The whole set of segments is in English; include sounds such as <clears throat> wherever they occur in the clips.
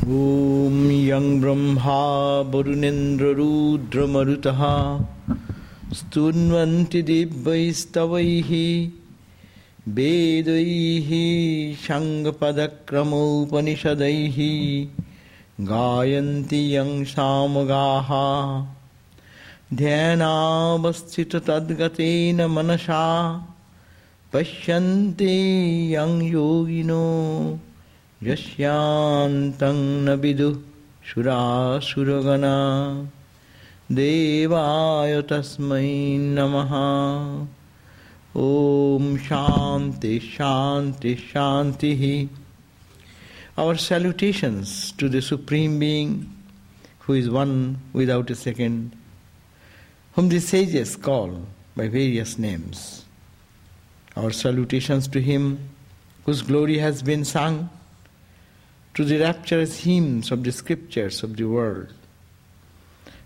ॐ यं ब्रह्मा वरुणेन्द्ररुद्रमरुतः स्तुन्वन्ति दिव्यैस्तवैः वेदैः शङ्गपदक्रमोपनिषदैः गायन्ति यं सामगाः ध्यानावस्थिततद्गतेन मनसा पश्यन्ति यं योगिनो यस्यान्तं न विदुः सुरासुरगणा देवाय तस्मै नमः ॐ शान्ति शान्ति शान्तिः Our salutations to the Supreme Being, who is one without a second, whom the sages call by various names. Our salutations to Him whose glory has been sung, to the rapturous hymns of the scriptures of the world,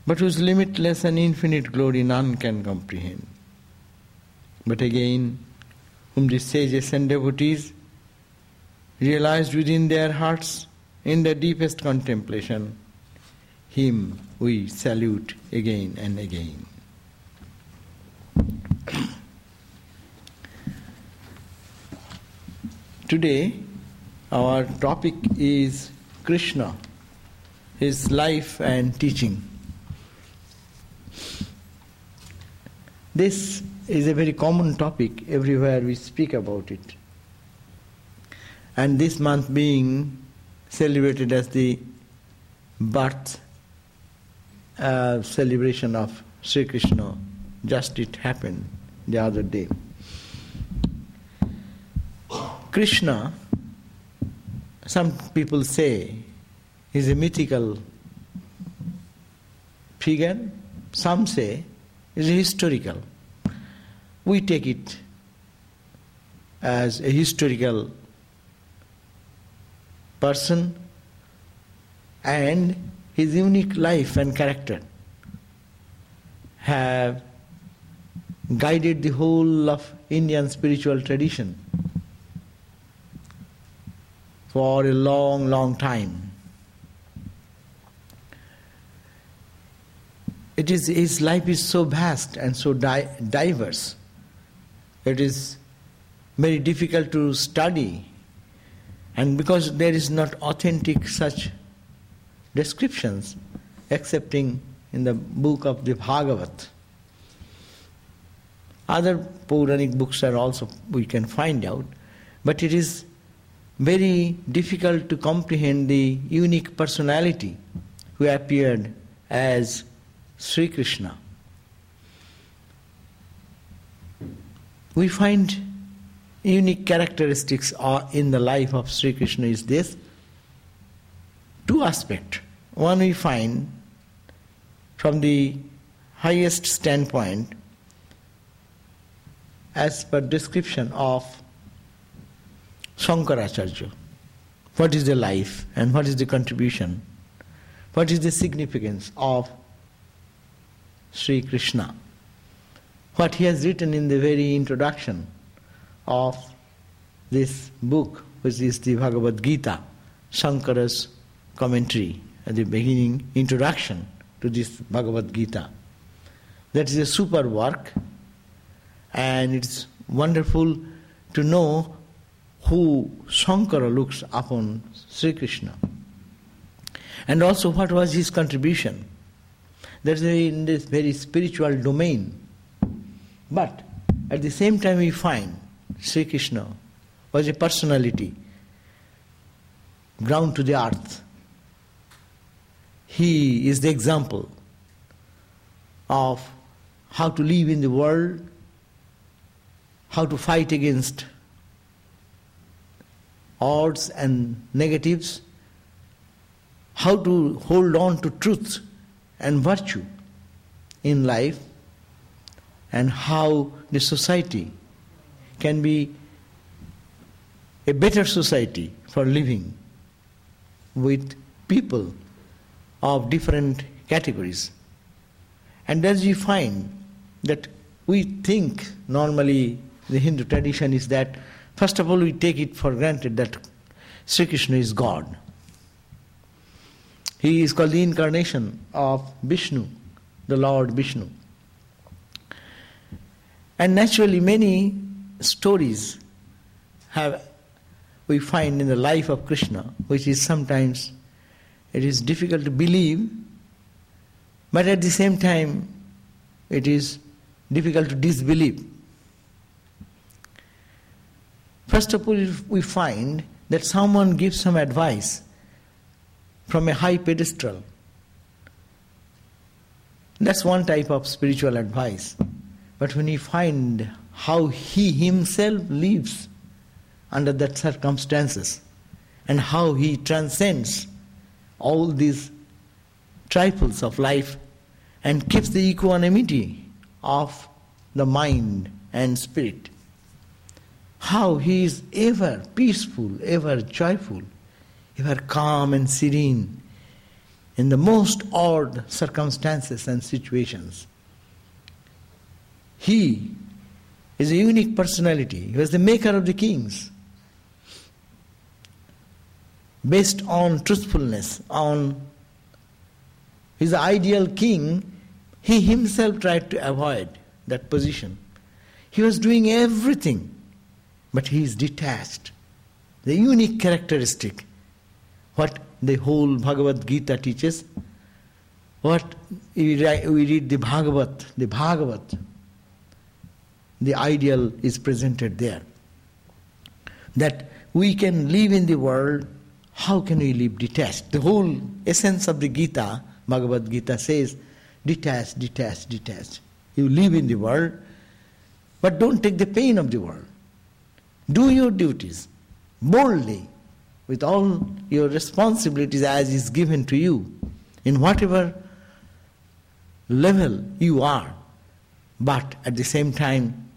but whose limitless and infinite glory none can comprehend. But again, whom the sages and devotees realized within their hearts in their deepest contemplation, him we salute again and again. Today, our topic is Krishna, his life and teaching. This is a very common topic everywhere we speak about it. And this month being celebrated as the birth uh, celebration of Sri Krishna, just it happened the other day. Krishna, some people say, is a mythical figure, some say is historical. We take it as a historical person and his unique life and character have guided the whole of Indian spiritual tradition for a long, long time. It is his life is so vast and so di- diverse. It is very difficult to study, and because there is not authentic such descriptions, excepting in the book of the Bhagavat. Other Puranic books are also we can find out, but it is very difficult to comprehend the unique personality who appeared as Sri Krishna. We find unique characteristics in the life of Sri Krishna is this two aspects. One we find from the highest standpoint as per description of Shankaracharya. What is the life and what is the contribution? What is the significance of Sri Krishna? What he has written in the very introduction of this book, which is the Bhagavad Gita, Shankara's commentary at the beginning, introduction to this Bhagavad Gita. That is a super work, and it's wonderful to know who Shankara looks upon Sri Krishna. And also what was his contribution. That's in this very spiritual domain. But at the same time we find Sri Krishna was a personality ground to the earth. He is the example of how to live in the world, how to fight against odds and negatives, how to hold on to truth and virtue in life, and how the society can be a better society for living with people of different categories. And as we find that we think normally the Hindu tradition is that First of all, we take it for granted that Sri Krishna is God. He is called the incarnation of Vishnu, the Lord Vishnu. And naturally, many stories have we find in the life of Krishna, which is sometimes it is difficult to believe, but at the same time, it is difficult to disbelieve. First of all, we find that someone gives some advice from a high pedestal. That's one type of spiritual advice. But when we find how he himself lives under that circumstances and how he transcends all these trifles of life and keeps the equanimity of the mind and spirit. How he is ever peaceful, ever joyful, ever calm and serene in the most odd circumstances and situations. He is a unique personality. He was the maker of the kings. Based on truthfulness, on his ideal king, he himself tried to avoid that position. He was doing everything, but he is detached. The unique characteristic, what the whole Bhagavad Gita teaches, what we read the Bhagavat, the Bhagavat, the ideal is presented there. That we can live in the world, how can we live detached? The whole essence of the Gita, Bhagavad Gita says, detached, detached, detached. You live in the world, but don't take the pain of the world. Do your duties boldly, with all your responsibilities as is given to you, in whatever level you are. But at the same time,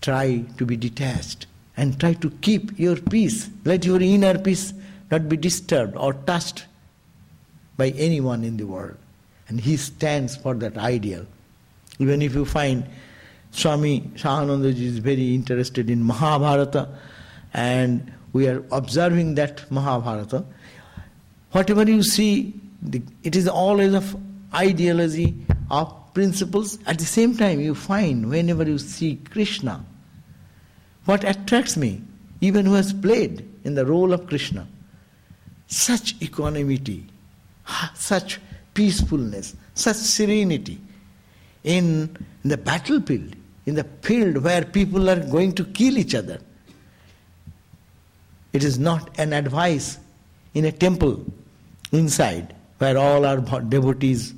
try to be detached and try to keep your peace. Let your inner peace not be disturbed or touched by anyone in the world. And he stands for that ideal. Even if you find Swami Sahanandaji is very interested in Mahabharata and we are observing that Mahabharata, whatever you see, it is always of ideology, of principles. At the same time, you find whenever you see Krishna, what attracts me, even who has played in the role of Krishna, such equanimity, such peacefulness, such serenity in the battlefield, in the field where people are going to kill each other. It is not an advice in a temple inside where all our devotees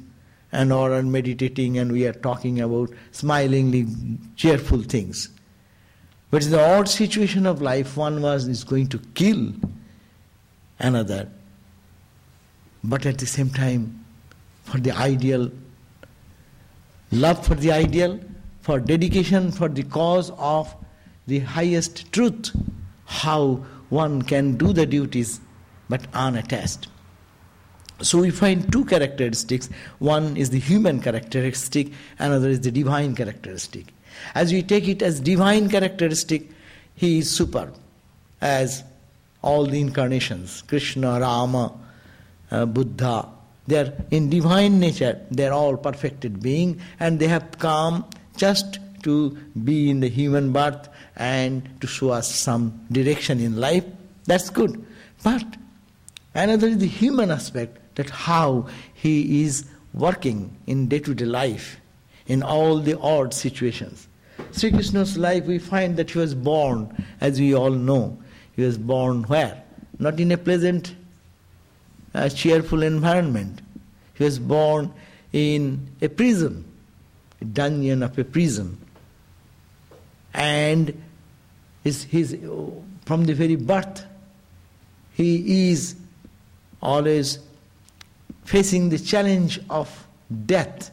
and all are meditating and we are talking about smilingly cheerful things. But in the odd situation of life, one was is going to kill another. But at the same time, for the ideal, love for the ideal, for dedication for the cause of the highest truth, how one can do the duties but unattached. So we find two characteristics. One is the human characteristic, another is the divine characteristic. As we take it as divine characteristic, he is superb, as all the incarnations, Krishna, Rama, uh, Buddha, they are in divine nature, they are all perfected being, and they have come just to be in the human birth and to show us some direction in life. That's good. But another is the human aspect that how he is working in day to day life in all the odd situations. Sri Krishna's life, we find that he was born, as we all know, he was born where? Not in a pleasant, uh, cheerful environment. He was born in a prison, dungeon of a prison. And his, his, from the very birth, he is always facing the challenge of death.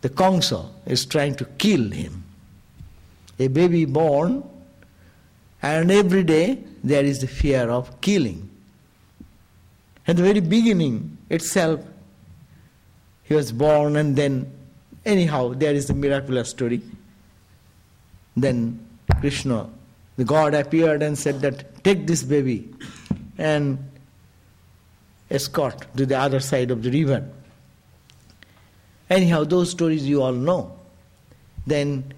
The Kamsa is trying to kill him a baby born, and every day there is the fear of killing. At the very beginning itself, he was born, and then, anyhow, there is a miraculous story. Then Krishna, the God, appeared and said that take this baby and escort to the other side of the river. Anyhow, those stories you all know. Then,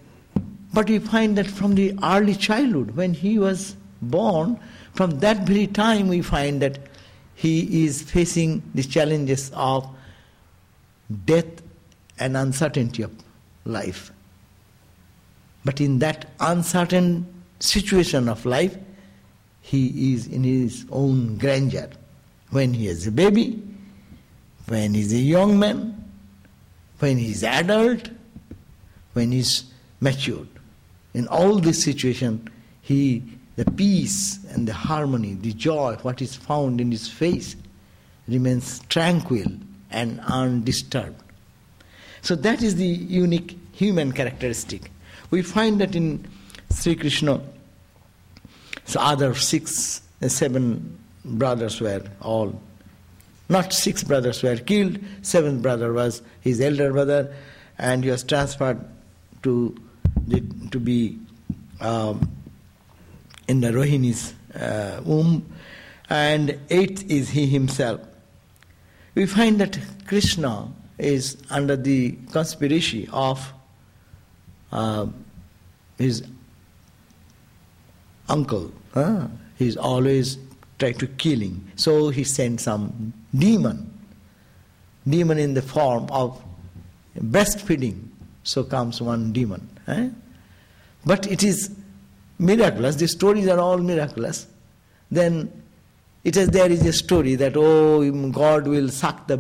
but we find that from the early childhood, when he was born, from that very time we find that he is facing the challenges of death and uncertainty of life. But in that uncertain situation of life, he is in his own grandeur. When he is a baby, when he is a young man, when he is adult, when he is matured. In all this situation, he the peace and the harmony, the joy, what is found in his face, remains tranquil and undisturbed. So that is the unique human characteristic. We find that in Sri Krishna, so other six, seven brothers were all, not six brothers were killed, seventh brother was his elder brother, and he was transferred to, to be um, in the Rohini's uh, womb, and eighth is he himself. We find that Krishna is under the conspiracy of uh, his uncle. Huh? He's always trying to kill him. So he sent some demon, demon in the form of breastfeeding. So comes one demon. Eh? But it is miraculous, the stories are all miraculous, then it is there is a story that oh God will suck the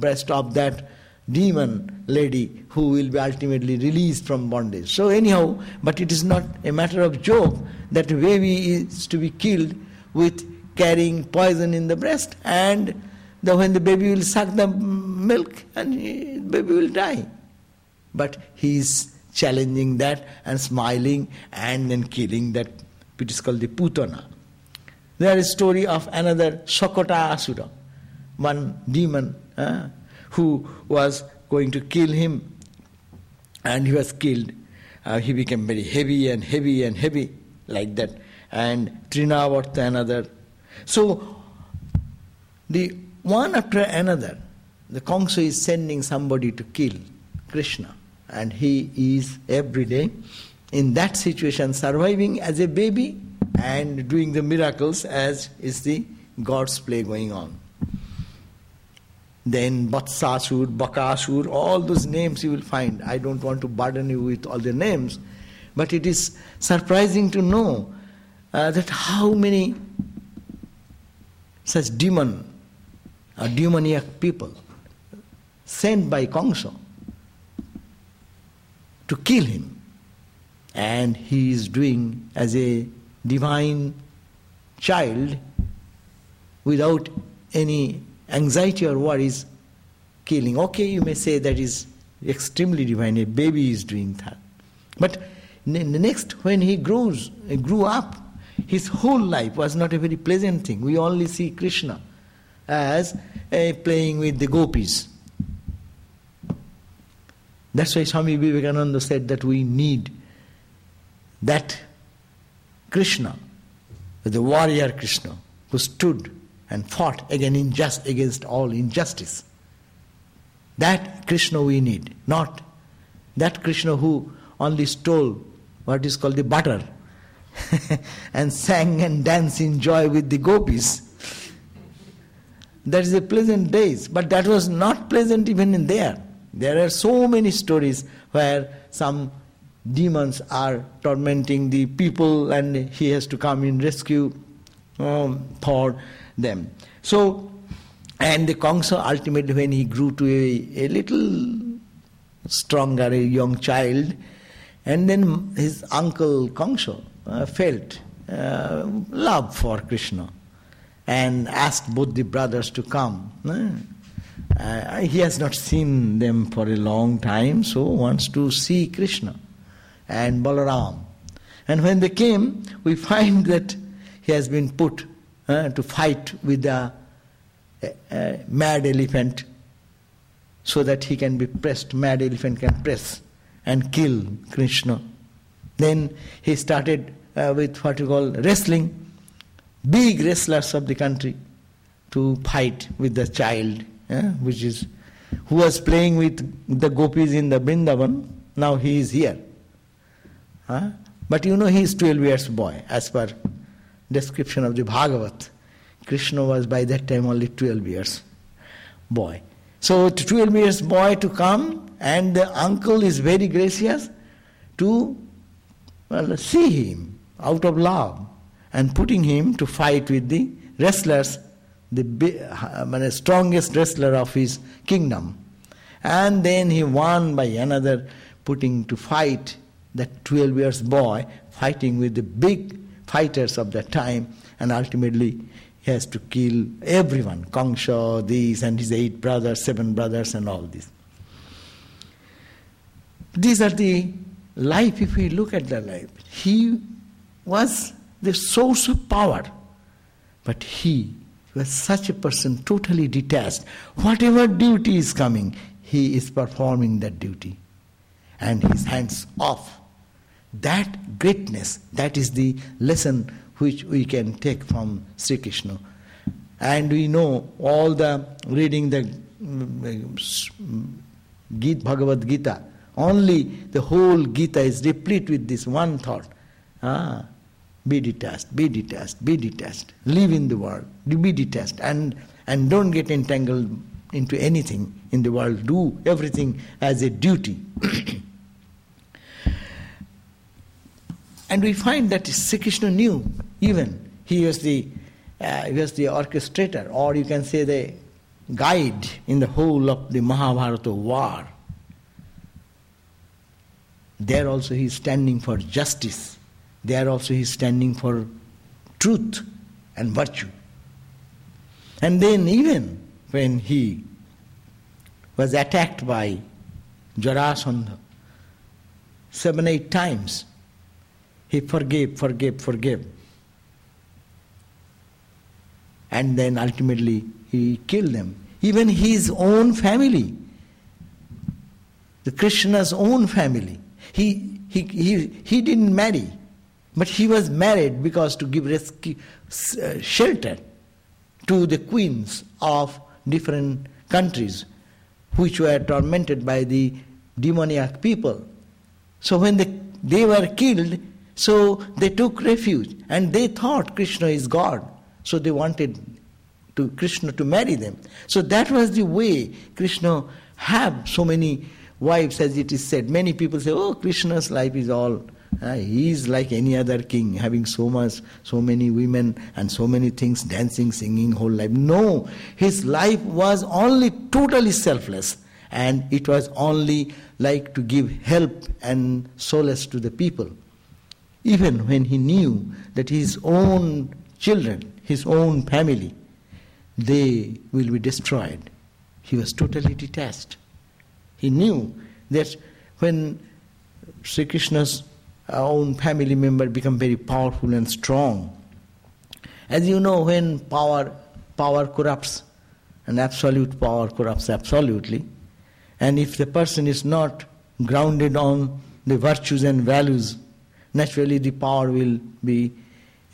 breast of that demon lady who will be ultimately released from bondage. So anyhow, but it is not a matter of joke that baby is to be killed with carrying poison in the breast and the, when the baby will suck the milk and the baby will die. But he is challenging that and smiling and then killing that, which is called the Putana. There is a story of another Sakata Asura, one demon uh, who was going to kill him and he was killed. Uh, he became very heavy and heavy and heavy like that. And Trinavarta another. So the one after another, the Kongso is sending somebody to kill Krishna and he is every day in that situation surviving as a baby and doing the miracles as is the God's play going on. Then Vatsasur, Bakasur, all those names you will find. I don't want to burden you with all the names, but it is surprising to know uh, that how many such demon or demoniac people sent by Kongso to kill him. And he is doing as a divine child without any anxiety or worries killing. Okay, you may say that is extremely divine. A baby is doing that. But the next, when he grows, grew up, his whole life was not a very pleasant thing. We only see Krishna as uh, playing with the gopis. That's why Swami Vivekananda said that we need that Krishna, the warrior Krishna, who stood and fought again injust, against all injustice. That Krishna we need, not that Krishna who only stole what is called the butter <laughs> and sang and danced in joy with the gopis. That is a pleasant days, but that was not pleasant even in there. There are so many stories where some demons are tormenting the people and he has to come in rescue um, for them. So, and the Kongsa ultimately, when he grew to a, a little stronger, a young child, and then his uncle Kongsa uh, felt uh, love for Krishna and asked both the brothers to come. Uh, he has not seen them for a long time, so wants to see Krishna and Balaram. And when they came, we <laughs> find that he has been put uh, to fight with a, a, a, mad elephant so that he can be pressed, mad elephant can press and kill Krishna. Then he started uh, with what you call wrestling, big wrestlers of the country to fight with the child, which is who was playing with the gopis in the Vrindavan. Now he is here. Huh? But you know he is 12 years boy, as per description of the Bhagavat. Krishna was by that time only 12 years boy. So 12 years boy to come and the uncle is very gracious to well, see him out of love and putting him to fight with the wrestlers, the uh, strongest wrestler of his kingdom. And then he won by another putting to fight that 12 years boy fighting with the big fighters of that time and ultimately he has to kill everyone Kangsha, these and his eight brothers, seven brothers, and all this. These are the life, if we look at the life. He was the source of power, but he was such a person totally detached. Whatever duty is coming, he is performing that duty. And his hands off. That greatness, that is the lesson which we can take from Sri Krishna. And we know all the reading the Gita, Bhagavad Gita, only the whole Gita is replete with this one thought. Ah, be detached, be detached, be detached. Live in the world, be detached, and, and don't get entangled into anything in the world. Do everything as a duty. <coughs> and we find that Sri Krishna knew even he was the uh, he was the orchestrator, or you can say the guide in the whole of the Mahabharata war. There also he is standing for justice. There also he is standing for truth and virtue. And then, even when he was attacked by Jarasandha seven, eight times, he forgave, forgave, forgave. And then ultimately he killed them. Even his own family, the Krishna's own family, he, he, he, he didn't marry, but he was married because to give rescue, uh, shelter to the queens of different countries which were tormented by the demoniac people. So when they, they were killed, so they took refuge and they thought Krishna is God. So they wanted to Krishna to marry them. So that was the way Krishna had so many wives, as it is said. Many people say, oh, Krishna's life is all. Uh, he is like any other king, having so much, so many women and so many things, dancing, singing, whole life. No, his life was only totally selfless, and it was only like to give help and solace to the people. Even when he knew that his own children, his own family, they will be destroyed, he was totally detached. He knew that when Sri Krishna's uh, own family member become very powerful and strong, as you know, when power power corrupts, and absolute power corrupts absolutely, and if the person is not grounded on the virtues and values, naturally the power will be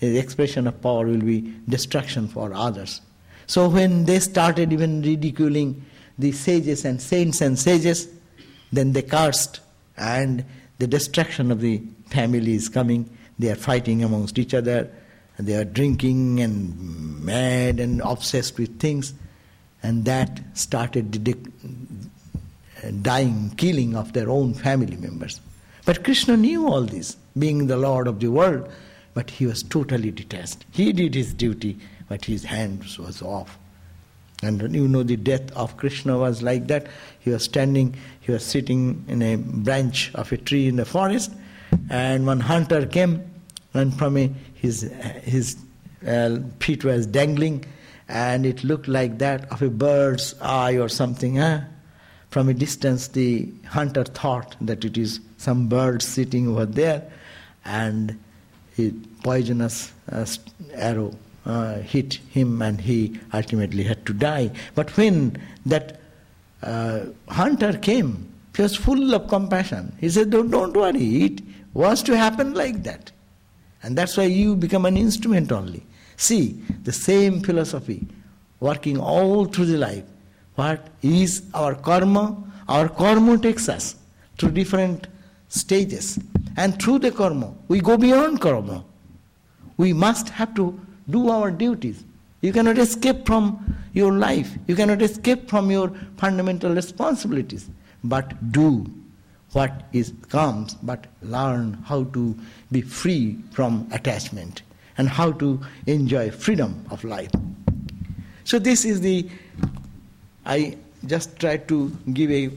the expression of power will be destruction for others. So when they started even ridiculing the sages and saints and sages, then they cursed, and the destruction of the family is coming. They are fighting amongst each other, they are drinking and mad and obsessed with things, and that started the uh, dying, killing of their own family members. But Krishna knew all this, being the Lord of the world, but he was totally detached. He did his duty, but his hands was off. And you know, the death of Krishna was like that. He was standing, he was sitting in a branch of a tree in the forest, and one hunter came, and from a, his, his uh, feet was dangling, and it looked like that of a bird's eye or something. Huh? From a distance, the hunter thought that it is some bird sitting over there, and a poisonous uh, arrow uh, hit him and he ultimately had to die. But when that uh, hunter came, he was full of compassion. He said, don't, don't worry, it was to happen like that. And that's why you become an instrument only. See, the same philosophy working all through the life. What is our karma? Our karma takes us through different stages. And through the karma, we go beyond karma. We must have to do our duties. You cannot escape from your life. You cannot escape from your fundamental responsibilities. But do what is comes, but learn how to be free from attachment and how to enjoy freedom of life. So this is the I just tried to give a,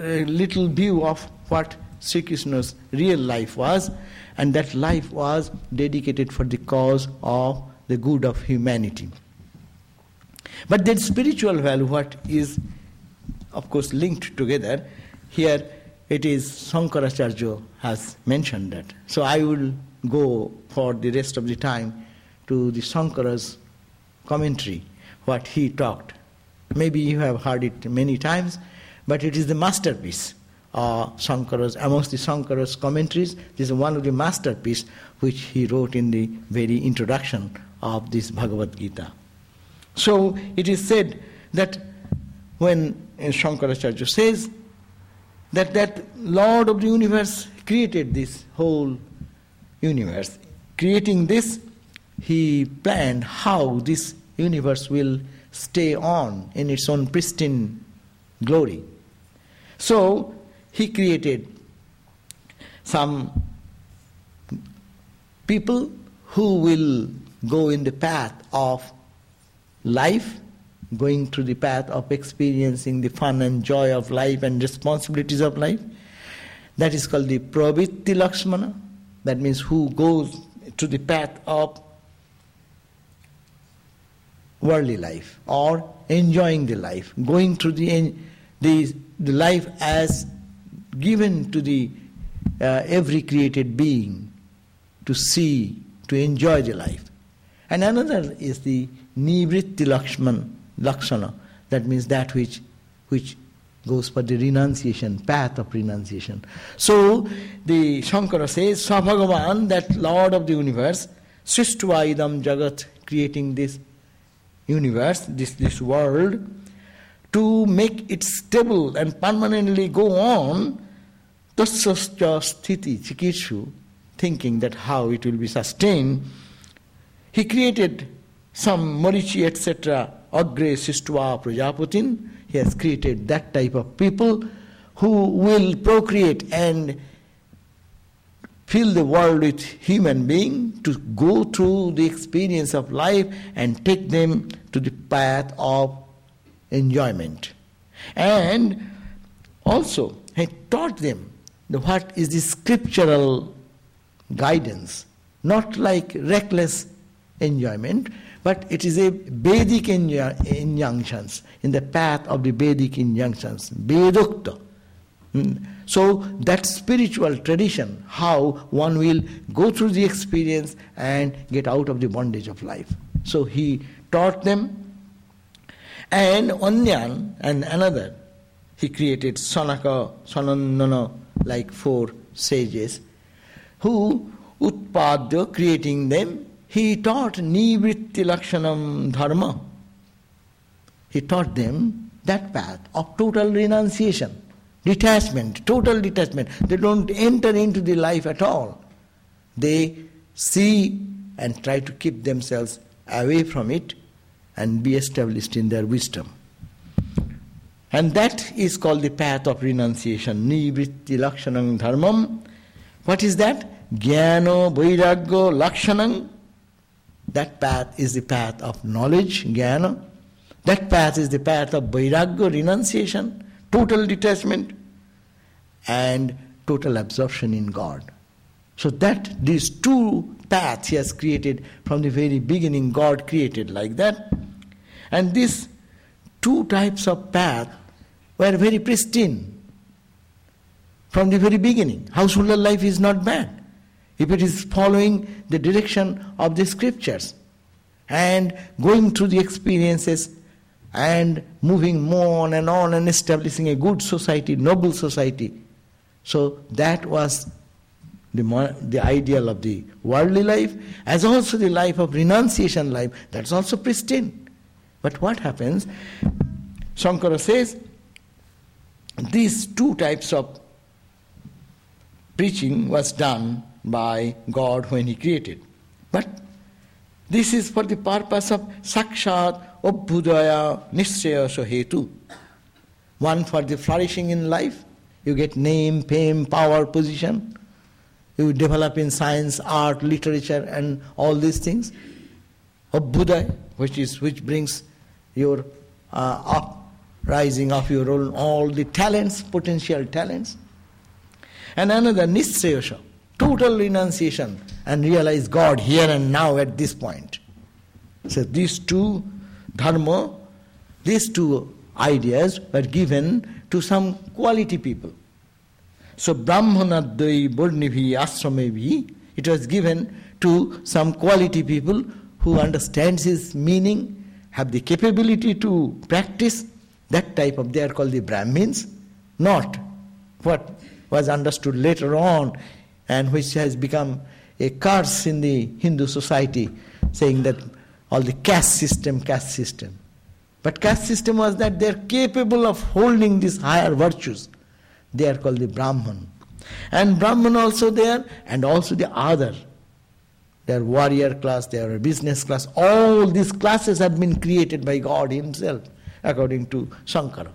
a little view of what Sri Krishna's real life was, and that life was dedicated for the cause of the good of humanity. But that spiritual value, what is, of course, linked together, here it is Sankaracharya has mentioned that. So I will go for the rest of the time to the Sankara's commentary, what he talked. Maybe you have heard it many times, but it is the masterpiece uh, Sankara's, amongst the Shankara's commentaries. This is one of the masterpieces which he wrote in the very introduction of this Bhagavad Gita. So it is said that when Shankaracharya says that that Lord of the universe created this whole universe, creating this, he planned how this universe will stay on in its own pristine glory. So he created some people who will go in the path of life, going through the path of experiencing the fun and joy of life and responsibilities of life. That is called the Pravritti Lakshmana. That means who goes to the path of worldly life or enjoying the life, going through the, the, the life as given to the uh, every created being to see, to enjoy the life. And another is the nivritti lakshman, lakshana, that means that which, which goes for the renunciation, path of renunciation. So the Shankara says, Bhagavan, that Lord of the universe, Srishtvaidam Jagat, creating this universe, this, this world, to make it stable and permanently go on, tasasya sthiti chikitshu, thinking that how it will be sustained, he created some Marichi, etc., Agre Sistva Prajapatin. He has created that type of people who will procreate and fill the world with human being to go through the experience of life and take them to the path of enjoyment. And also, he taught them what is the scriptural guidance, not like reckless enjoyment, but it is a Vedic injunctions, in the path of the Vedic injunctions, Vedukta. Hmm. So that spiritual tradition, how one will go through the experience and get out of the bondage of life. So he taught them and Anyan and another, he created Sanaka, Sanandana, like four sages, who Utpadya, creating them, he taught Nivritti Lakshanam Dharma. He taught them that path of total renunciation, detachment, total detachment. They don't enter into the life at all. They see and try to keep themselves away from it and be established in their wisdom. And that is called the path of renunciation. Nivritti Lakshanam Dharmam. What is that? Jnana Vairagya Lakshanam. That path is the path of knowledge, jnana. That path is the path of vairagya, renunciation, total detachment, and total absorption in God. So that these two paths he has created from the very beginning, God created like that. And these two types of path were very pristine from the very beginning. Householder life is not bad if it is following the direction of the scriptures and going through the experiences and moving more on and on and establishing a good society, noble society. So that was the, the ideal of the worldly life, as also the life of renunciation life. That's also pristine. But what happens? Shankara says these two types of preaching was done by God when He created. But this is for the purpose of sakshat obhudaya nishraya hetu. One for the flourishing in life. You get name, fame, power, position. You develop in science, art, literature, and all these things. Obhudaya, which is which brings your uh, uprising of your own all the talents, potential talents. And another nishrayasha, total renunciation and realize God here and now at this point. So these two dharma, these two ideas were given to some quality people. So Brahmanadvai Burnivi Ashramevi, it was given to some quality people who understands his meaning, have the capability to practice that type of, they are called the Brahmins, not what was understood later on and which has become a curse in the Hindu society, saying that all the caste system, caste system. But caste system was that they are capable of holding these higher virtues. They are called the Brahman. And Brahman also there, and also the other. They are warrior class, they are business class. All these classes have been created by God Himself, according to Shankara.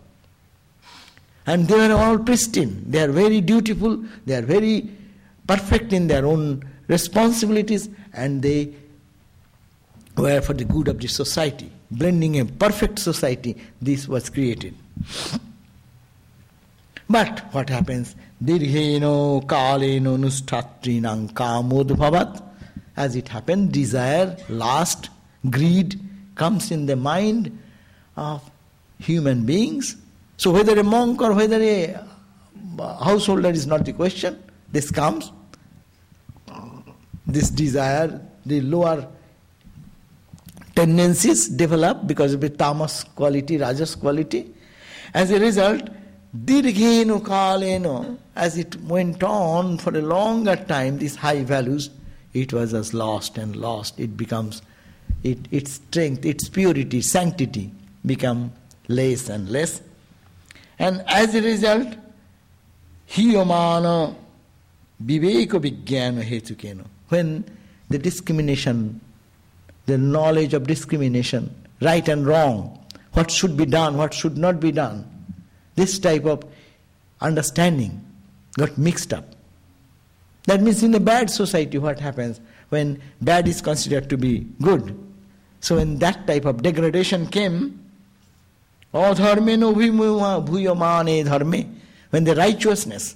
And they are all pristine. They are very dutiful. They are very perfect in their own responsibilities, and they were for the good of the society. Blending a perfect society, this was created. But what happens? Dirgheno kaleno nustatrinang kamodbhavat. As it happened, desire, lust, greed comes in the mind of human beings. So whether a monk or whether a uh, householder is not the question. This comes. This desire, the lower tendencies develop because of the tamas quality, rajas quality. As a result, dirgheno kaleno, as it went on for a longer time, these high values, it was as lost and lost. It becomes, it, its strength, its purity, sanctity become less and less. And as a result, hiyamana viveka vijnana hetukeno. When the discrimination, the knowledge of discrimination, right and wrong, what should be done, what should not be done, this type of understanding got mixed up. That means in a bad society, what happens when bad is considered to be good? So when that type of degradation came, adharme no bhuyamane dharme, when the righteousness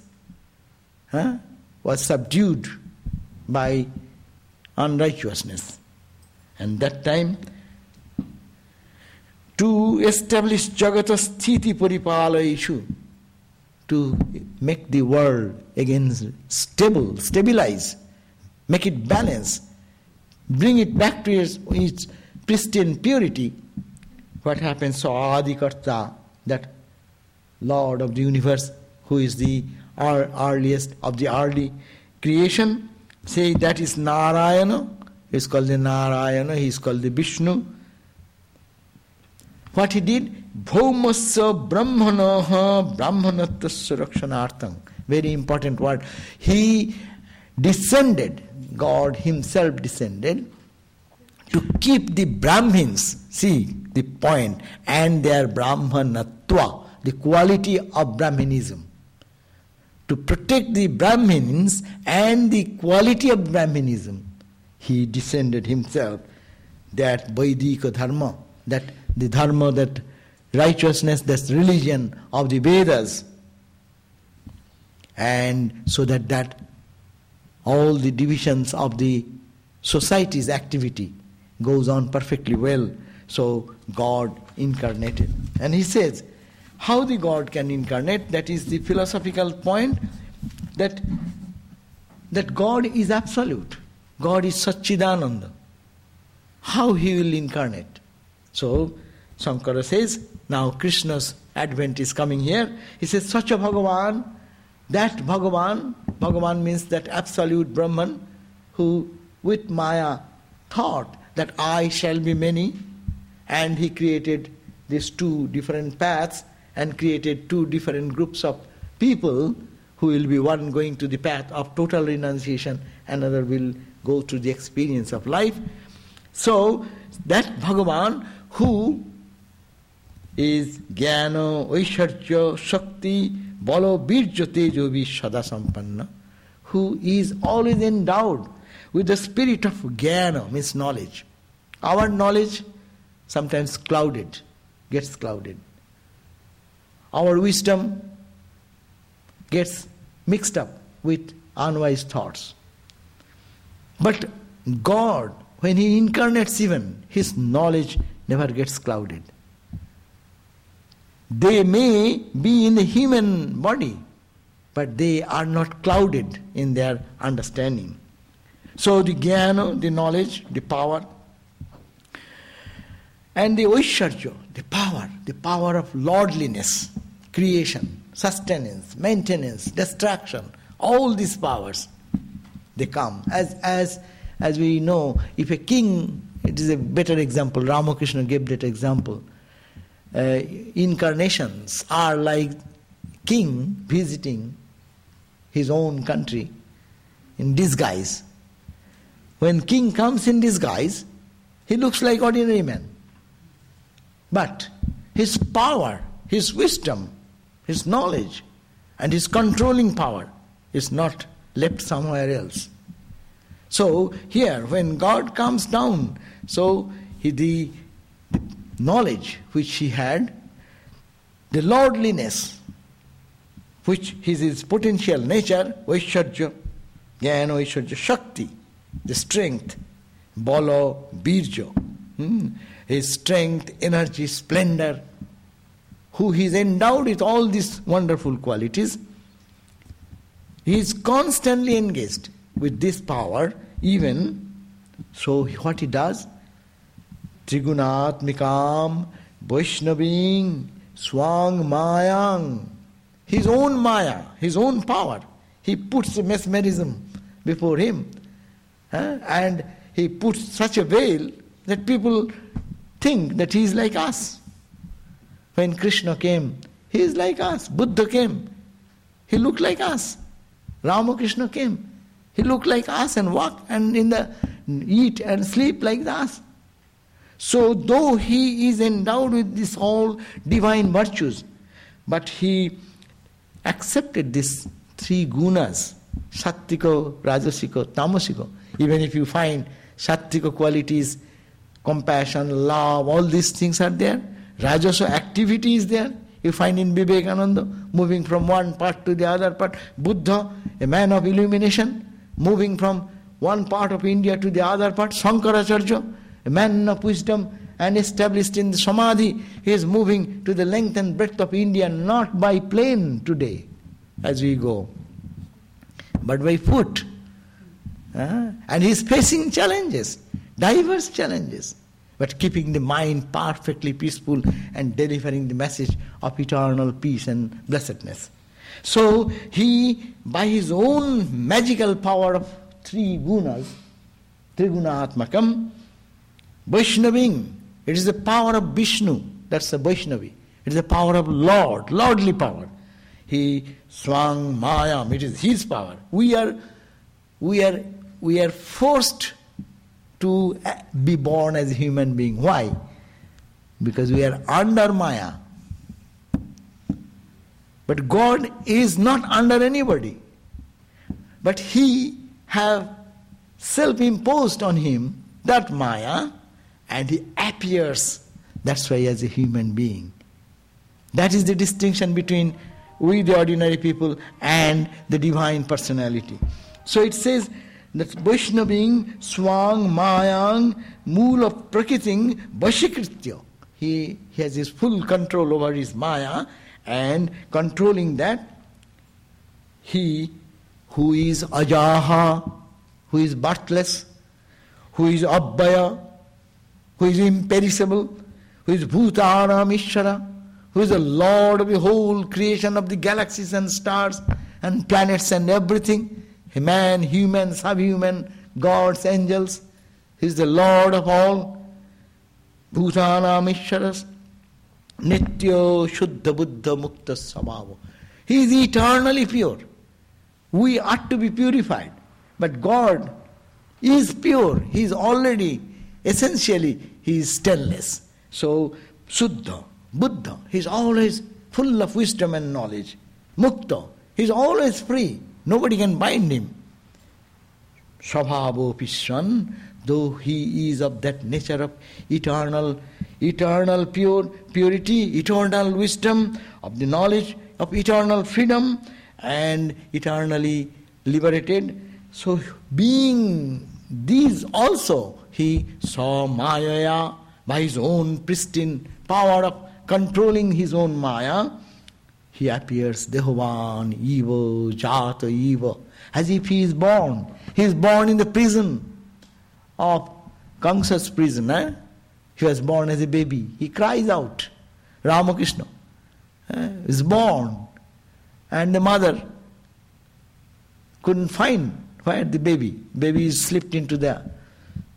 huh, was subdued by unrighteousness. And that time to establish Jagata Sthiti Paripalayishu, to make the world again stable, stabilize, make it balance, bring it back to its, its pristine purity. What happens? So Adikarta, that Lord of the universe, who is the earliest of the early creation, say that is Narayana, he is called the Narayana, he is called the Vishnu, what he did, Bhaumasya Brahmanaha Brahmanatasya Rakshanartham. Very important word. He descended, God Himself descended, to keep the Brahmins, see the point, and their Brahmanatva, the quality of Brahmanism. To protect the Brahmins and the quality of Brahmanism, he descended himself, that Vaidika Dharma, that the dharma, that righteousness, that religion of the Vedas. And so that that all the divisions of the society's activity goes on perfectly well. So God incarnated. And he says, how the God can incarnate, that is the philosophical point, that, that God is absolute. God is Satchidananda. How he will incarnate? So Shankara says, now Krishna's advent is coming here. He says, such a Bhagavan, that Bhagavan, Bhagavan means that absolute Brahman who with Maya thought that I shall be many and he created these two different paths and created two different groups of people who will be one going to the path of total renunciation, another will go to the experience of life. So, that Bhagavan who is Jnana, Vaisharya, Shakti, Balo, Birja, Tejo, Sada Sampanna, who is always endowed with the spirit of Jnana, means knowledge. Our knowledge sometimes clouded, gets clouded. Our wisdom gets mixed up with unwise thoughts. But God, when He incarnates even, His knowledge never gets clouded. They may be in the human body, but they are not clouded in their understanding. So the jnana, the knowledge, the power, and the Oishwarya, the power, the power of lordliness, creation, sustenance, maintenance, destruction, all these powers, they come. As, as, as we know, if a king, it is a better example, Ramakrishna gave that example. Uh, incarnations are like king visiting his own country in disguise. When king comes in disguise, he looks like ordinary man. But his power, his wisdom, his knowledge, and his controlling power is not left somewhere else. So here, when God comes down, so he, the knowledge which he had, the lordliness which is his potential nature, Vaishwarya, Jnana Vaishwarya Shakti, the strength, Balo Birjo. Hmm? His strength, energy, splendor, who he is endowed with all these wonderful qualities, he is constantly engaged with this power, even so what he does, Trigunatmikam, Vaishnaving, Swang Mayang, his own Maya, his own power, he puts mesmerism before him. And he puts such a veil that people think that he is like us. When Krishna came, he is like us. Buddha came, he looked like us. Ramakrishna came, he looked like us and walked and in the eat and sleep like us. So though he is endowed with this all divine virtues, but he accepted these three gunas, sattvika, rajasika, tamasika. Even if you find sattvika qualities compassion, love, all these things are there. Rajasa activity is there. You find in Vivekananda moving from one part to the other part. Buddha, a man of illumination, moving from one part of India to the other part. Shankaracharya, a man of wisdom and established in Samadhi, he is moving to the length and breadth of India not by plane today as we go, but by foot. Uh, and he is facing challenges diverse challenges, but keeping the mind perfectly peaceful and delivering the message of eternal peace and blessedness. So he, by his own magical power of three gunas, Trigunatmakam, Vaishnaving, it is the power of Vishnu, that's the Vaishnavi. It is the power of Lord, lordly power. He swang mayam, it is his power. We are we are we are forced to be born as a human being. Why? Because we are under Maya. But God is not under anybody. But He have self-imposed on him that Maya and he appears that's why as a human being. That is the distinction between we the ordinary people and the divine personality. So it says that Vaishnaving Swang Mayang Mool of Prakriting Vashikritya. He, he has his full control over his Maya and controlling that he who is Ajaha, who is birthless, who is Abhaya, who is imperishable, who is Bhutanam Ishara, who is the Lord of the whole creation of the galaxies and stars and planets and everything man, human, subhuman, gods, angels. He is the Lord of all. Bhutanam Ishwaras Nityo Shuddha Buddha Mukta Sabhava. He is eternally pure. We ought to be purified. But God is pure. He is already, essentially, He is stainless. So, Suddha, Buddha, He is always full of wisdom and knowledge. Mukta, He is always free. Nobody can bind Him. Swabhavo Pishwan, though He is of that nature of eternal, eternal pure purity, eternal wisdom, of the knowledge of eternal freedom, and eternally liberated. So, being these also, he saw Maya by his own pristine power of controlling his own Maya. He appears Dehovan, evil, Jata, evil, as if he is born. He is born in the prison of Kamsa's prison. Eh? He was born as a baby. He cries out. Ramakrishna eh, is born. And the mother couldn't find where the baby. Baby is slipped into the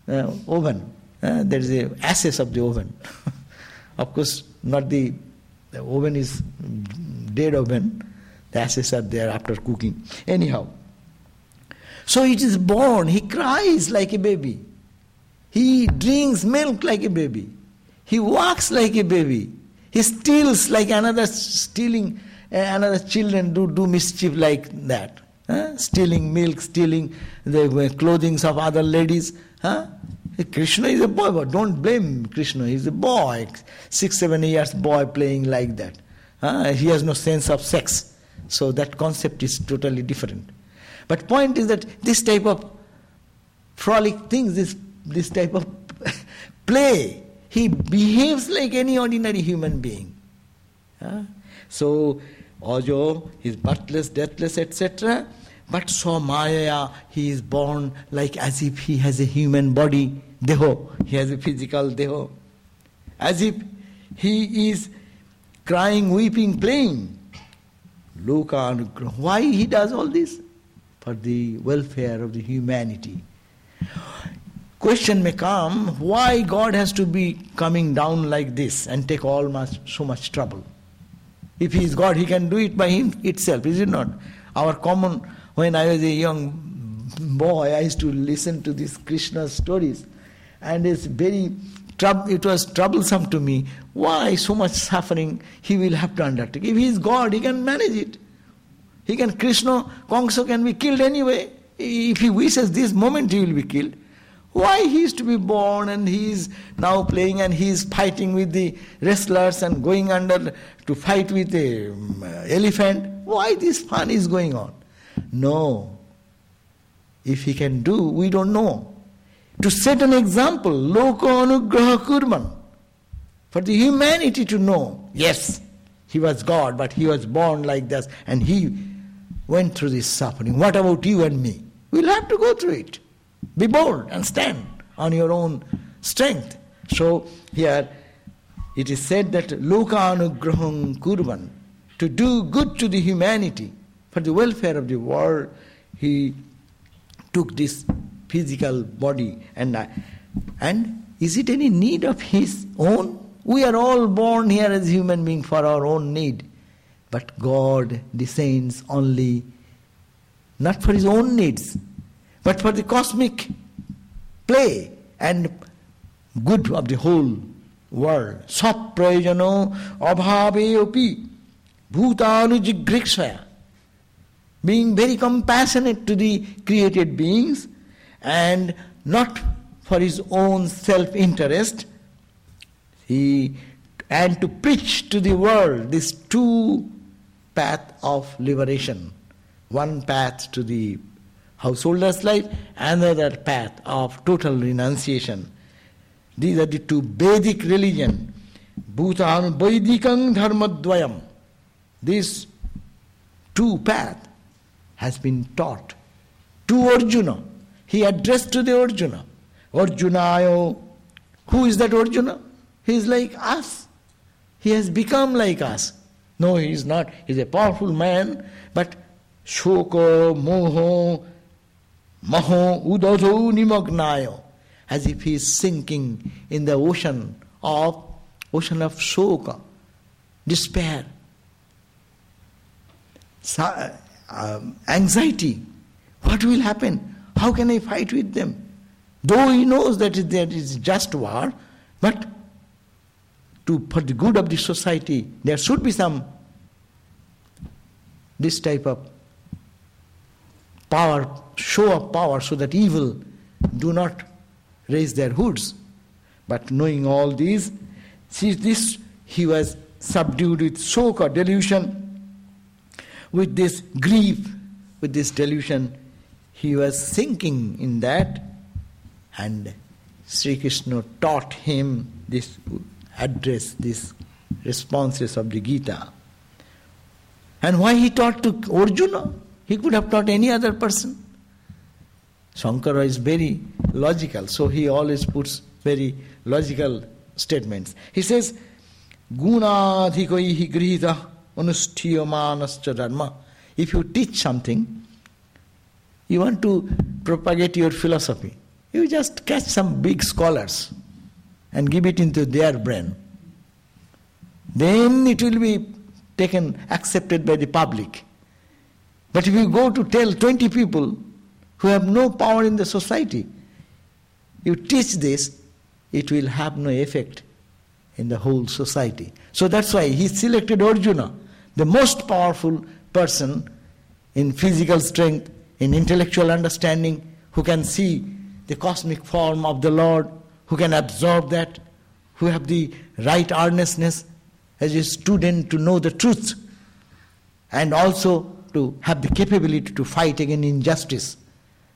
uh, oven. Uh, there is a ashes of the oven. <laughs> of course, not the, the oven is dead oven. The ashes are there after cooking. Anyhow, so it is born. He cries like a baby. He drinks milk like a baby. He walks like a baby. He steals like another stealing, uh, another children do, do mischief like that. Huh? Stealing milk, stealing the clothing of other ladies. Huh? Krishna is a boy, but don't blame Krishna. He's a boy, six, seven years boy playing like that. Huh? He has no sense of sex. So that concept is totally different. But point is that this type of frolic things, this, this type of <laughs> play, he behaves like any ordinary human being. Huh? So Ajo, he is birthless, deathless, etc. But so Maya, he is born like as if he has a human body, deho, he has a physical deho. As if he is crying, weeping, playing. Look Loka Why he does all this? For the welfare of the humanity. Question may come, why God has to be coming down like this and take all much, so much trouble? If he is God, he can do it by him itself, is it not? Our common, when I was a young boy, I used to listen to these Krishna stories, and it's very it was troublesome to me. Why so much suffering he will have to undertake? If he is God, he can manage it. He can, Krishna, Kongso can be killed anyway. If he wishes this moment, he will be killed. Why he is to be born and he is now playing and he is fighting with the wrestlers and going under to fight with the um, elephant? Why this fun is going on? No. If he can do, we don't know. To set an example, loko anugraha kurman, for the humanity to know, yes, he was God, but he was born like this and he went through this suffering. What about you and me? We'll have to go through it. Be bold and stand on your own strength. So here it is said that Lokanugraham Kurvan, to do good to the humanity, for the welfare of the world, he took this physical body and uh, and is it any need of his own? We are all born here as human beings for our own need. But God descends only not for his own needs, but for the cosmic play and good of the whole world. Saprayano abhaveyopi bhutanujigrikshaya. Being very compassionate to the created beings and not for his own self interest, he and to preach to the world this two path of liberation. One path to the householder's life, another path of total renunciation. These are the two Vedic religion. Bhutan Vaidikang Dharmadvayam. This two path has been taught to Arjuna. He addressed to the Arjuna. Arjunayo. Who is that Arjuna? He is like us. He has become like us. No, he is not. He is a powerful man, but shoko, moho, Maho udado nimagnayo, as if he is sinking in the ocean of ocean of shoka, despair, um, anxiety. What will happen? How can I fight with them? Though he knows that there is just war, but to, for the good of the society, there should be some this type of power, show of power, so that evil do not raise their hoods. But knowing all these, see this he was subdued with shock delusion, with this grief, with this delusion, he was sinking in that, and Sri Krishna taught him this address, these responses of the Gita. And why he taught to Arjuna? He could have taught any other person. Shankara is very logical, so he always puts very logical statements. He says, Gunadhikoihi grihita anushthiyamanascha dharma. If you teach something, you want to propagate your philosophy. You just catch some big scholars and give it into their brain. Then it will be taken, accepted by the public. But if you go to tell 20 people who have no power in the society, you teach this, it will have no effect in the whole society. So that's why he selected Arjuna, the most powerful person in physical strength, in intellectual understanding, who can see the cosmic form of the Lord, who can absorb that, who have the right earnestness as a student to know the truth, and also to have the capability to fight against injustice.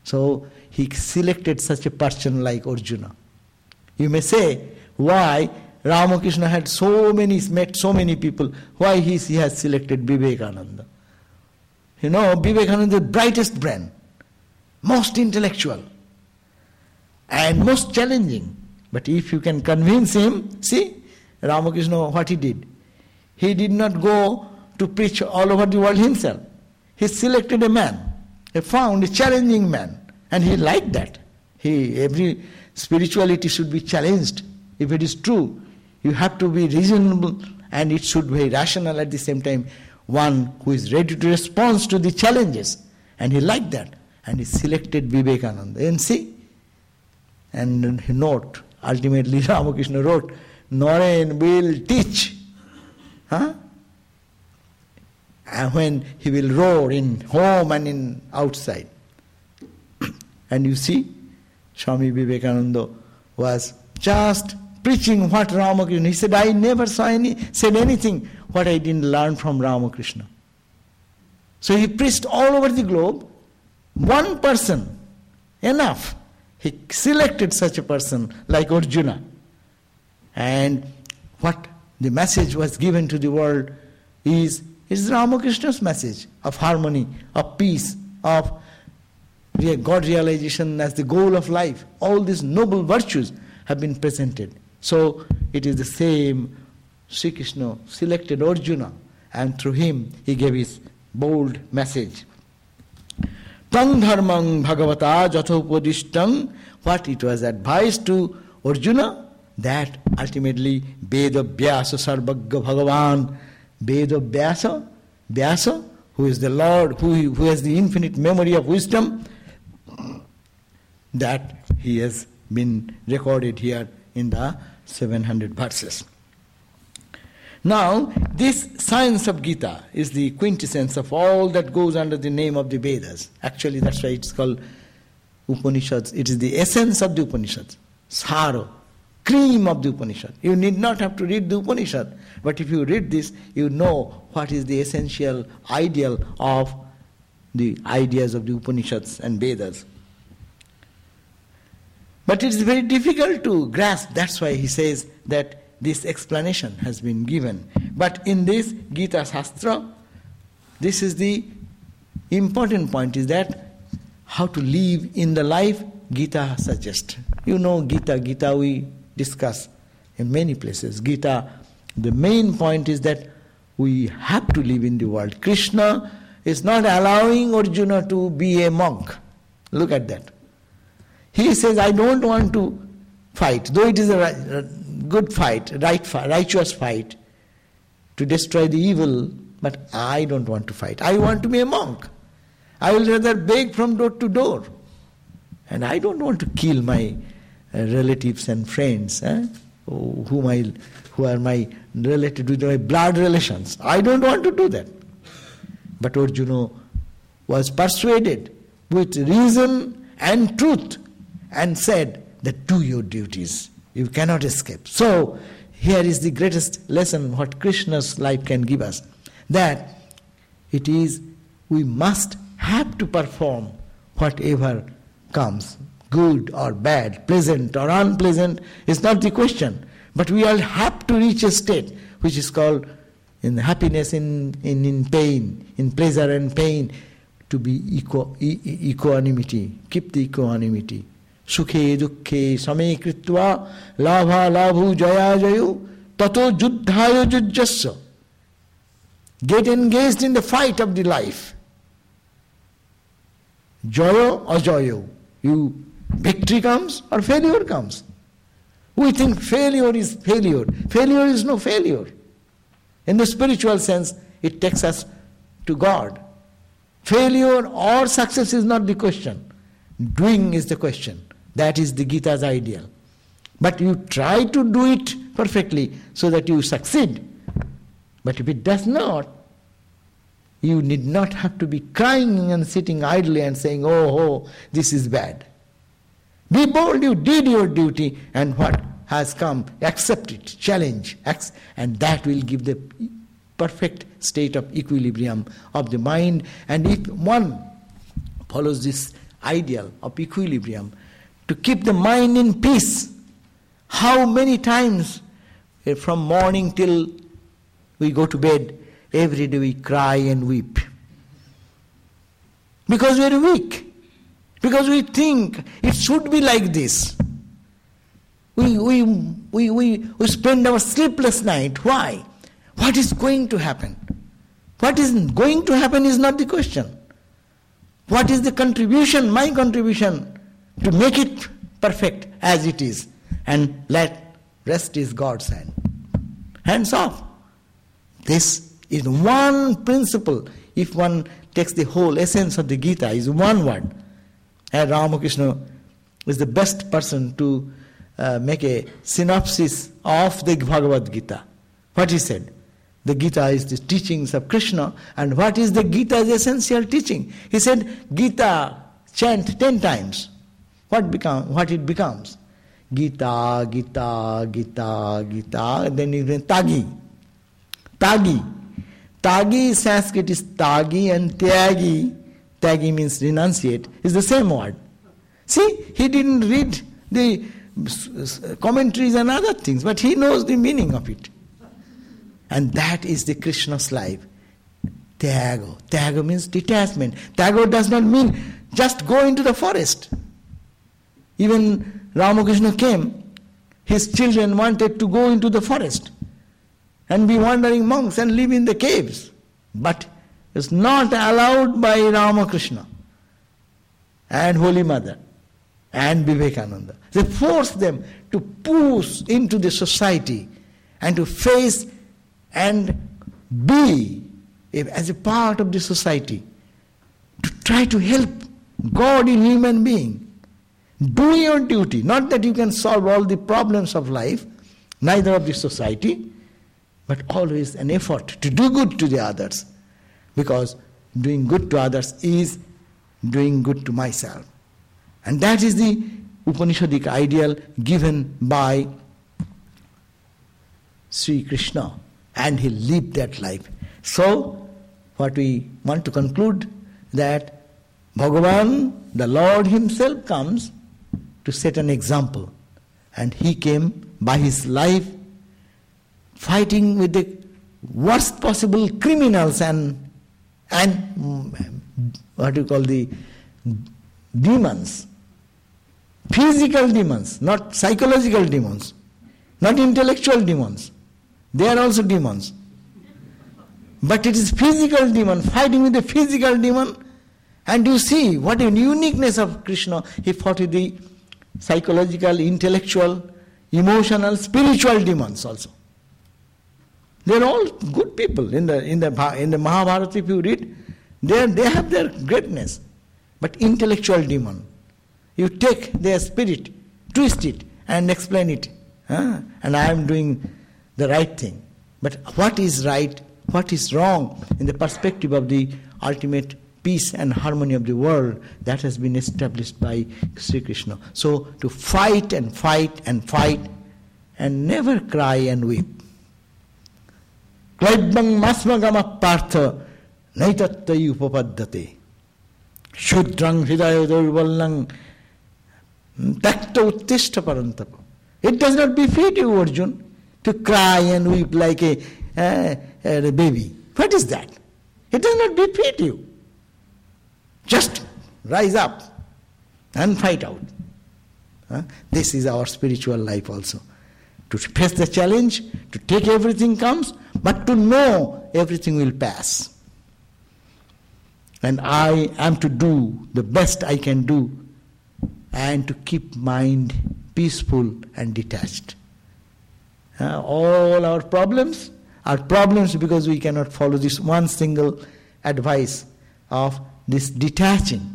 So he selected such a person like Arjuna. You may say, why Ramakrishna had so many, met so many people, why he, he has selected Vivekananda? You know, Vivekananda is the brightest brain, most intellectual, and most challenging. But if you can convince him, see, Ramakrishna, what he did? He did not go to preach all over the world himself. He selected a man, he found a challenging man, and he liked that. He, every spirituality should be challenged. If it is true, you have to be reasonable and it should be rational at the same time. One who is ready to respond to the challenges. And he liked that. And he selected Vivekananda. And see? And note, ultimately <laughs> Ramakrishna wrote, Naren will teach. Huh? And when he will roar in home and in outside. <clears throat> and you see, Swami Vivekananda was just preaching what Ramakrishna. He said, I never saw any said anything what I didn't learn from Ramakrishna. So he preached all over the globe. One person, enough. He selected such a person like Arjuna. And what the message was given to the world is is Ramakrishna's message of harmony, of peace, of God realization as the goal of life. All these noble virtues have been presented. So it is the same Sri Krishna selected Arjuna and through him he gave his bold message. Tang dharmang bhagavata jathopadishtang, what it was advised to Arjuna, that ultimately Veda Vyasa Sarvagga Bhagavan, Veda Vyasa, Vyasa, who is the Lord, who, who has the infinite memory of wisdom, that he has been recorded here in the 700 verses. Now, this science of Gita is the quintessence of all that goes under the name of the Vedas. Actually, that's why it's called Upanishads. It is the essence of the Upanishads. Saro, cream of the Upanishad. You need not have to read the Upanishad, but if you read this, you know what is the essential ideal of the ideas of the Upanishads and Vedas. But it's very difficult to grasp. That's why he says that this explanation has been given. But in this Gita Shastra, this is the important point is that how to live in the life Gita suggests. You know Gita, Gita we discuss in many places. Gita, the main point is that we have to live in the world. Krishna is not allowing Arjuna to be a monk. Look at that. He says, I don't want to fight, though it is a good fight, right, righteous fight to destroy the evil, but I don't want to fight. I want to be a monk. I will rather beg from door to door. And I don't want to kill my uh, relatives and friends, eh? whom I, who are my related with my blood relations. I don't want to do that. But Arjuna was persuaded with reason and truth and said that do your duties. You cannot escape. So, here is the greatest lesson what Krishna's life can give us that it is we must have to perform whatever comes good or bad, pleasant or unpleasant, is not the question. But we all have to reach a state which is called in happiness, in, in, in pain, in pleasure and pain, to be equanimity. Keep the equanimity. Same kritva labha labhu jaya jayu tato juddhaya jujjasya. Get engaged in the fight of the life. Joyo or joyo. You victory comes or failure comes. We think failure is failure. Failure is no failure. In the spiritual sense, it takes us to God. Failure or success is not the question. Doing is the question. That is the Gita's ideal. But you try to do it perfectly so that you succeed. But if it does not, you need not have to be crying and sitting idly and saying, oh, oh, this is bad. Be bold, you did your duty, and what has come, accept it, challenge, and that will give the perfect state of equilibrium of the mind. And if one follows this ideal of equilibrium, to keep the mind in peace, how many times eh, from morning till we go to bed, every day we cry and weep. Because we are weak. Because we think it should be like this. We, we, we, we, we spend our sleepless night. Why? What is going to happen? What is going to happen is not the question. What is the contribution, my contribution, to make it perfect as it is? And let rest is God's hand. Hands off. This is one principle. If one takes the whole essence of the Gita, is one word. And Ramakrishna is the best person to uh, make a synopsis of the Bhagavad Gita. What he said? The Gita is the teachings of Krishna, and what is the Gita's essential teaching? He said, Gita chant ten times. What become what it becomes? Gita, Gita, Gita, Gita, then you can Tagi. Tagi. Tagi Sanskrit is Tagi and Tyagi Tagi means renunciate, is the same word. See, he didn't read the commentaries and other things, but he knows the meaning of it. And that is the Krishna's life. Tyago. Tyago means detachment. Tyago does not mean just go into the forest. Even Ramakrishna came, his children wanted to go into the forest and be wandering monks and live in the caves. But is not allowed by Ramakrishna and Holy Mother and Vivekananda. They force them to push into the society and to face and be as a part of the society, to try to help God in human being. Do your duty, not that you can solve all the problems of life, neither of the society, but always an effort to do good to the others because doing good to others is doing good to myself. And that is the Upanishadic ideal given by Sri Krishna, and he lived that life. So, what we want to conclude that Bhagavan, the Lord Himself, comes to set an example, and He came by His life fighting with the worst possible criminals and and mm, what you call the demons. Physical demons, not psychological demons, not intellectual demons. They are also demons. But it is physical demon, fighting with the physical demon. And you see what a uniqueness of Krishna. He fought with the psychological, intellectual, emotional, spiritual demons also. They're all good people. In the, in the, in the Mahabharata, if you read, they, they have their greatness. But intellectual demon, you take their spirit, twist it, and explain it. Huh? And I am doing the right thing. But what is right, what is wrong in the perspective of the ultimate peace and harmony of the world that has been established by Sri Krishna. So to fight and fight and fight and never cry and weep. Klaibang masmagama partha naitattai upapaddate. Shudrang hridaya durvallang takta uttishta parantapa. It does not befit you, Arjun, to cry and weep like a, uh, a baby. What is that? It does not befit you. Just rise up and fight out. Huh? This is our spiritual life also. To face the challenge, to take everything comes, but to know everything will pass. And I am to do the best I can do and to keep mind peaceful and detached. Uh, all our problems are problems because we cannot follow this one single advice of this detaching.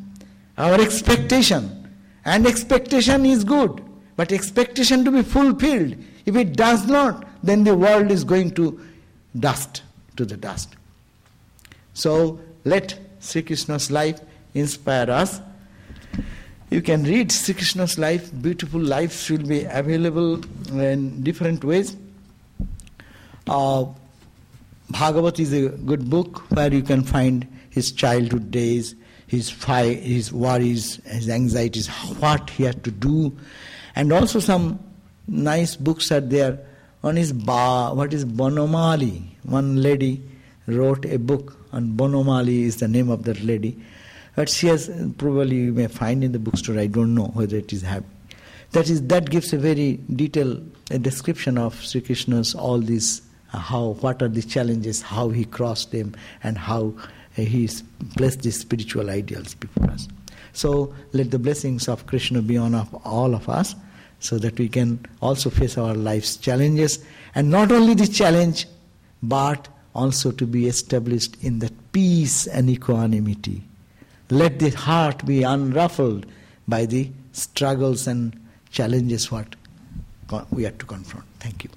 Our expectation, and expectation is good, but expectation to be fulfilled. If it does not, then the world is going to dust, to the dust. So let Sri Krishna's life inspire us you can read Sri Krishna's life, beautiful lives will be available in different ways. Uh, Bhagavat is a good book where you can find his childhood days, his fi- his worries, his anxieties, what he had to do, and also some nice books are there. One is ba, what is Bonomali. One lady wrote a book on Bonomali is the name of that lady but she has probably you may find in the bookstore. I don't know whether it is happening. That is that gives a very detailed a description of Sri Krishna's all these how what are the challenges, how he crossed them, and how he has placed these spiritual ideals before us. So let the blessings of Krishna be on of all of us, so that we can also face our life's challenges, and not only the challenge, but also to be established in that peace and equanimity let the heart be unruffled by the struggles and challenges what we have to confront. Thank you.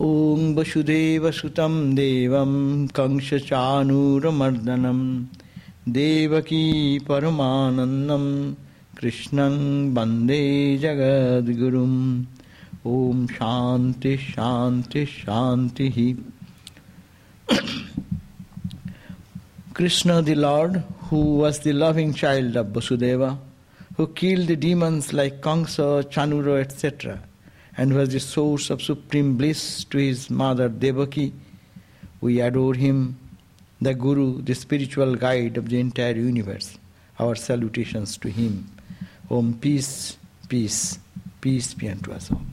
ॐ वसुदेवसुतं देवं कंसचानूरमर्दनं देवकी परमानन्दं कृष्णं वन्दे जगद्गुरुम् ॐ शान्ति शान्ति शान्तिः Krishna the Lord who was the loving child of Vasudeva, who killed the demons like Kamsa, Chanura, etc., and was the source of supreme bliss to his mother Devaki. We adore him, the Guru, the spiritual guide of the entire universe. Our salutations to him. Om peace, peace, peace be unto us all.